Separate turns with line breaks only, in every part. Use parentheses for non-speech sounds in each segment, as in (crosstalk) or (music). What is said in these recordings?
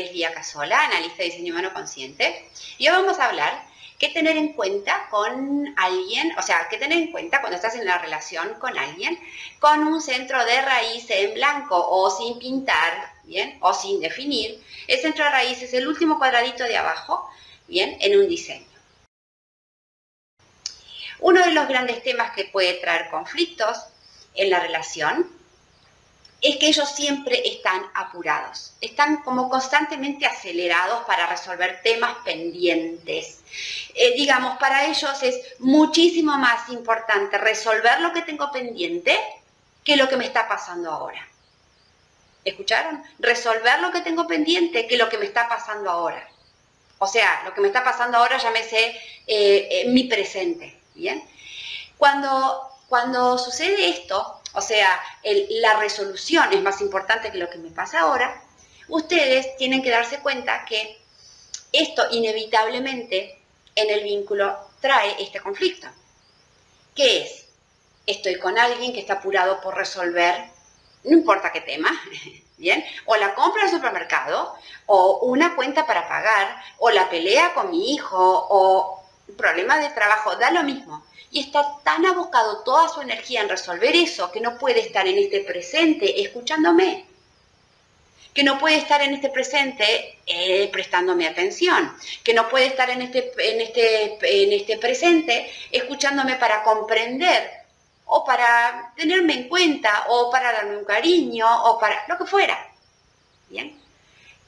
es Lía Casola, analista de diseño humano consciente. Y hoy vamos a hablar qué tener en cuenta con alguien, o sea, qué tener en cuenta cuando estás en la relación con alguien con un centro de raíz en blanco o sin pintar, ¿bien? O sin definir. El centro de raíz es el último cuadradito de abajo, ¿bien? En un diseño. Uno de los grandes temas que puede traer conflictos en la relación es que ellos siempre están apurados, están como constantemente acelerados para resolver temas pendientes. Eh, digamos, para ellos es muchísimo más importante resolver lo que tengo pendiente que lo que me está pasando ahora. ¿Escucharon? Resolver lo que tengo pendiente que lo que me está pasando ahora. O sea, lo que me está pasando ahora me sé eh, mi presente. ¿Bien? Cuando, cuando sucede esto, o sea, la resolución es más importante que lo que me pasa ahora, ustedes tienen que darse cuenta que esto inevitablemente en el vínculo trae este conflicto. ¿Qué es? Estoy con alguien que está apurado por resolver, no importa qué tema, (laughs) ¿bien? O la compra el supermercado, o una cuenta para pagar, o la pelea con mi hijo, o problema de trabajo, da lo mismo y está tan abocado toda su energía en resolver eso que no puede estar en este presente escuchándome, que no puede estar en este presente eh, prestándome atención, que no puede estar en este, en, este, en este presente escuchándome para comprender o para tenerme en cuenta o para darme un cariño o para lo que fuera. Bien.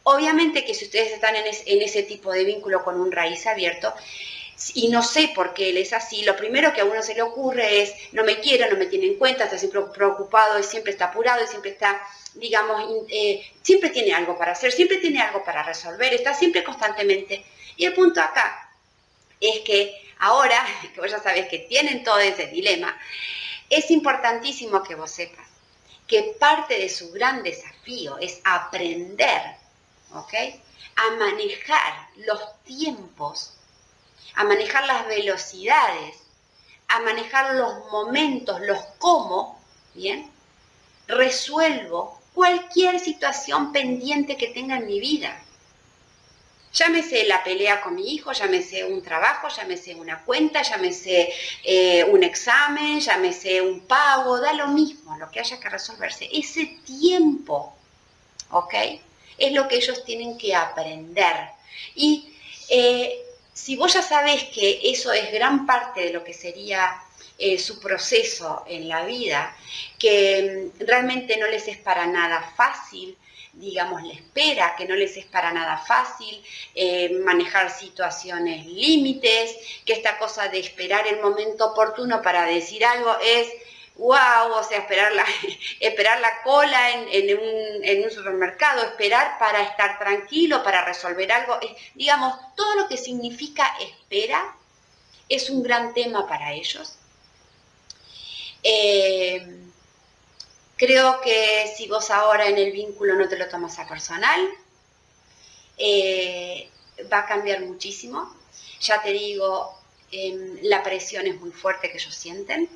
Obviamente que si ustedes están en, en ese tipo de vínculo con un raíz abierto, y no sé por qué él es así, lo primero que a uno se le ocurre es, no me quiere, no me tiene en cuenta, está siempre preocupado y siempre está apurado y siempre está, digamos, eh, siempre tiene algo para hacer, siempre tiene algo para resolver, está siempre constantemente. Y el punto acá es que ahora, (laughs) que vos ya sabés que tienen todo ese dilema, es importantísimo que vos sepas que parte de su gran desafío es aprender, ¿ok? A manejar los tiempos a manejar las velocidades, a manejar los momentos, los cómo, ¿bien? Resuelvo cualquier situación pendiente que tenga en mi vida. Llámese la pelea con mi hijo, llámese un trabajo, llámese una cuenta, llámese eh, un examen, llámese un pago, da lo mismo, lo que haya que resolverse. Ese tiempo, ¿ok? Es lo que ellos tienen que aprender. Y eh, si vos ya sabés que eso es gran parte de lo que sería eh, su proceso en la vida, que mm, realmente no les es para nada fácil, digamos, la espera, que no les es para nada fácil eh, manejar situaciones límites, que esta cosa de esperar el momento oportuno para decir algo es wow, o sea, esperar la, (laughs) esperar la cola en, un, supermercado, esperar para estar tranquilo, para resolver algo, digamos, todo lo que significa espera es un gran tema para ellos. Eh, creo que si vos ahora en el vínculo no te lo tomas a personal, eh, va a cambiar muchísimo. Ya te digo, em, la presión es muy fuerte que ellos sienten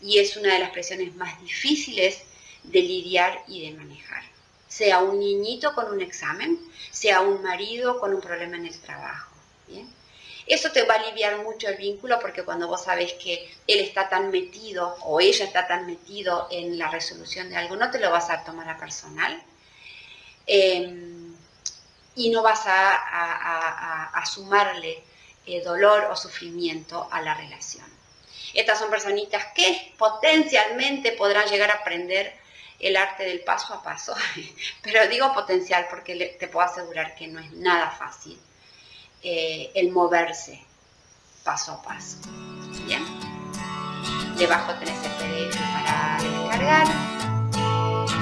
y es una de las presiones más difíciles de lidiar y de manejar. Sea un niñito con un examen, sea un marido con un problema en el trabajo. Eso te va a aliviar mucho el vínculo porque cuando vos sabes que él está tan metido o ella está tan metido en la resolución de algo, no te lo vas a tomar a personal em, y no vas a, sumarle eh, dolor o sufrimiento a la relación. Estas son personitas que potencialmente podrán llegar a aprender el arte del paso a paso, (laughs) pero digo potencial porque te puedo asegurar que no es nada fácil eh, el moverse paso a paso. Bien, debajo tenés el PDF para descargar.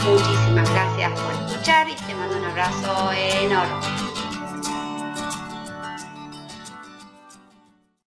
Muchísimas gracias por escuchar y te mando un abrazo enorme.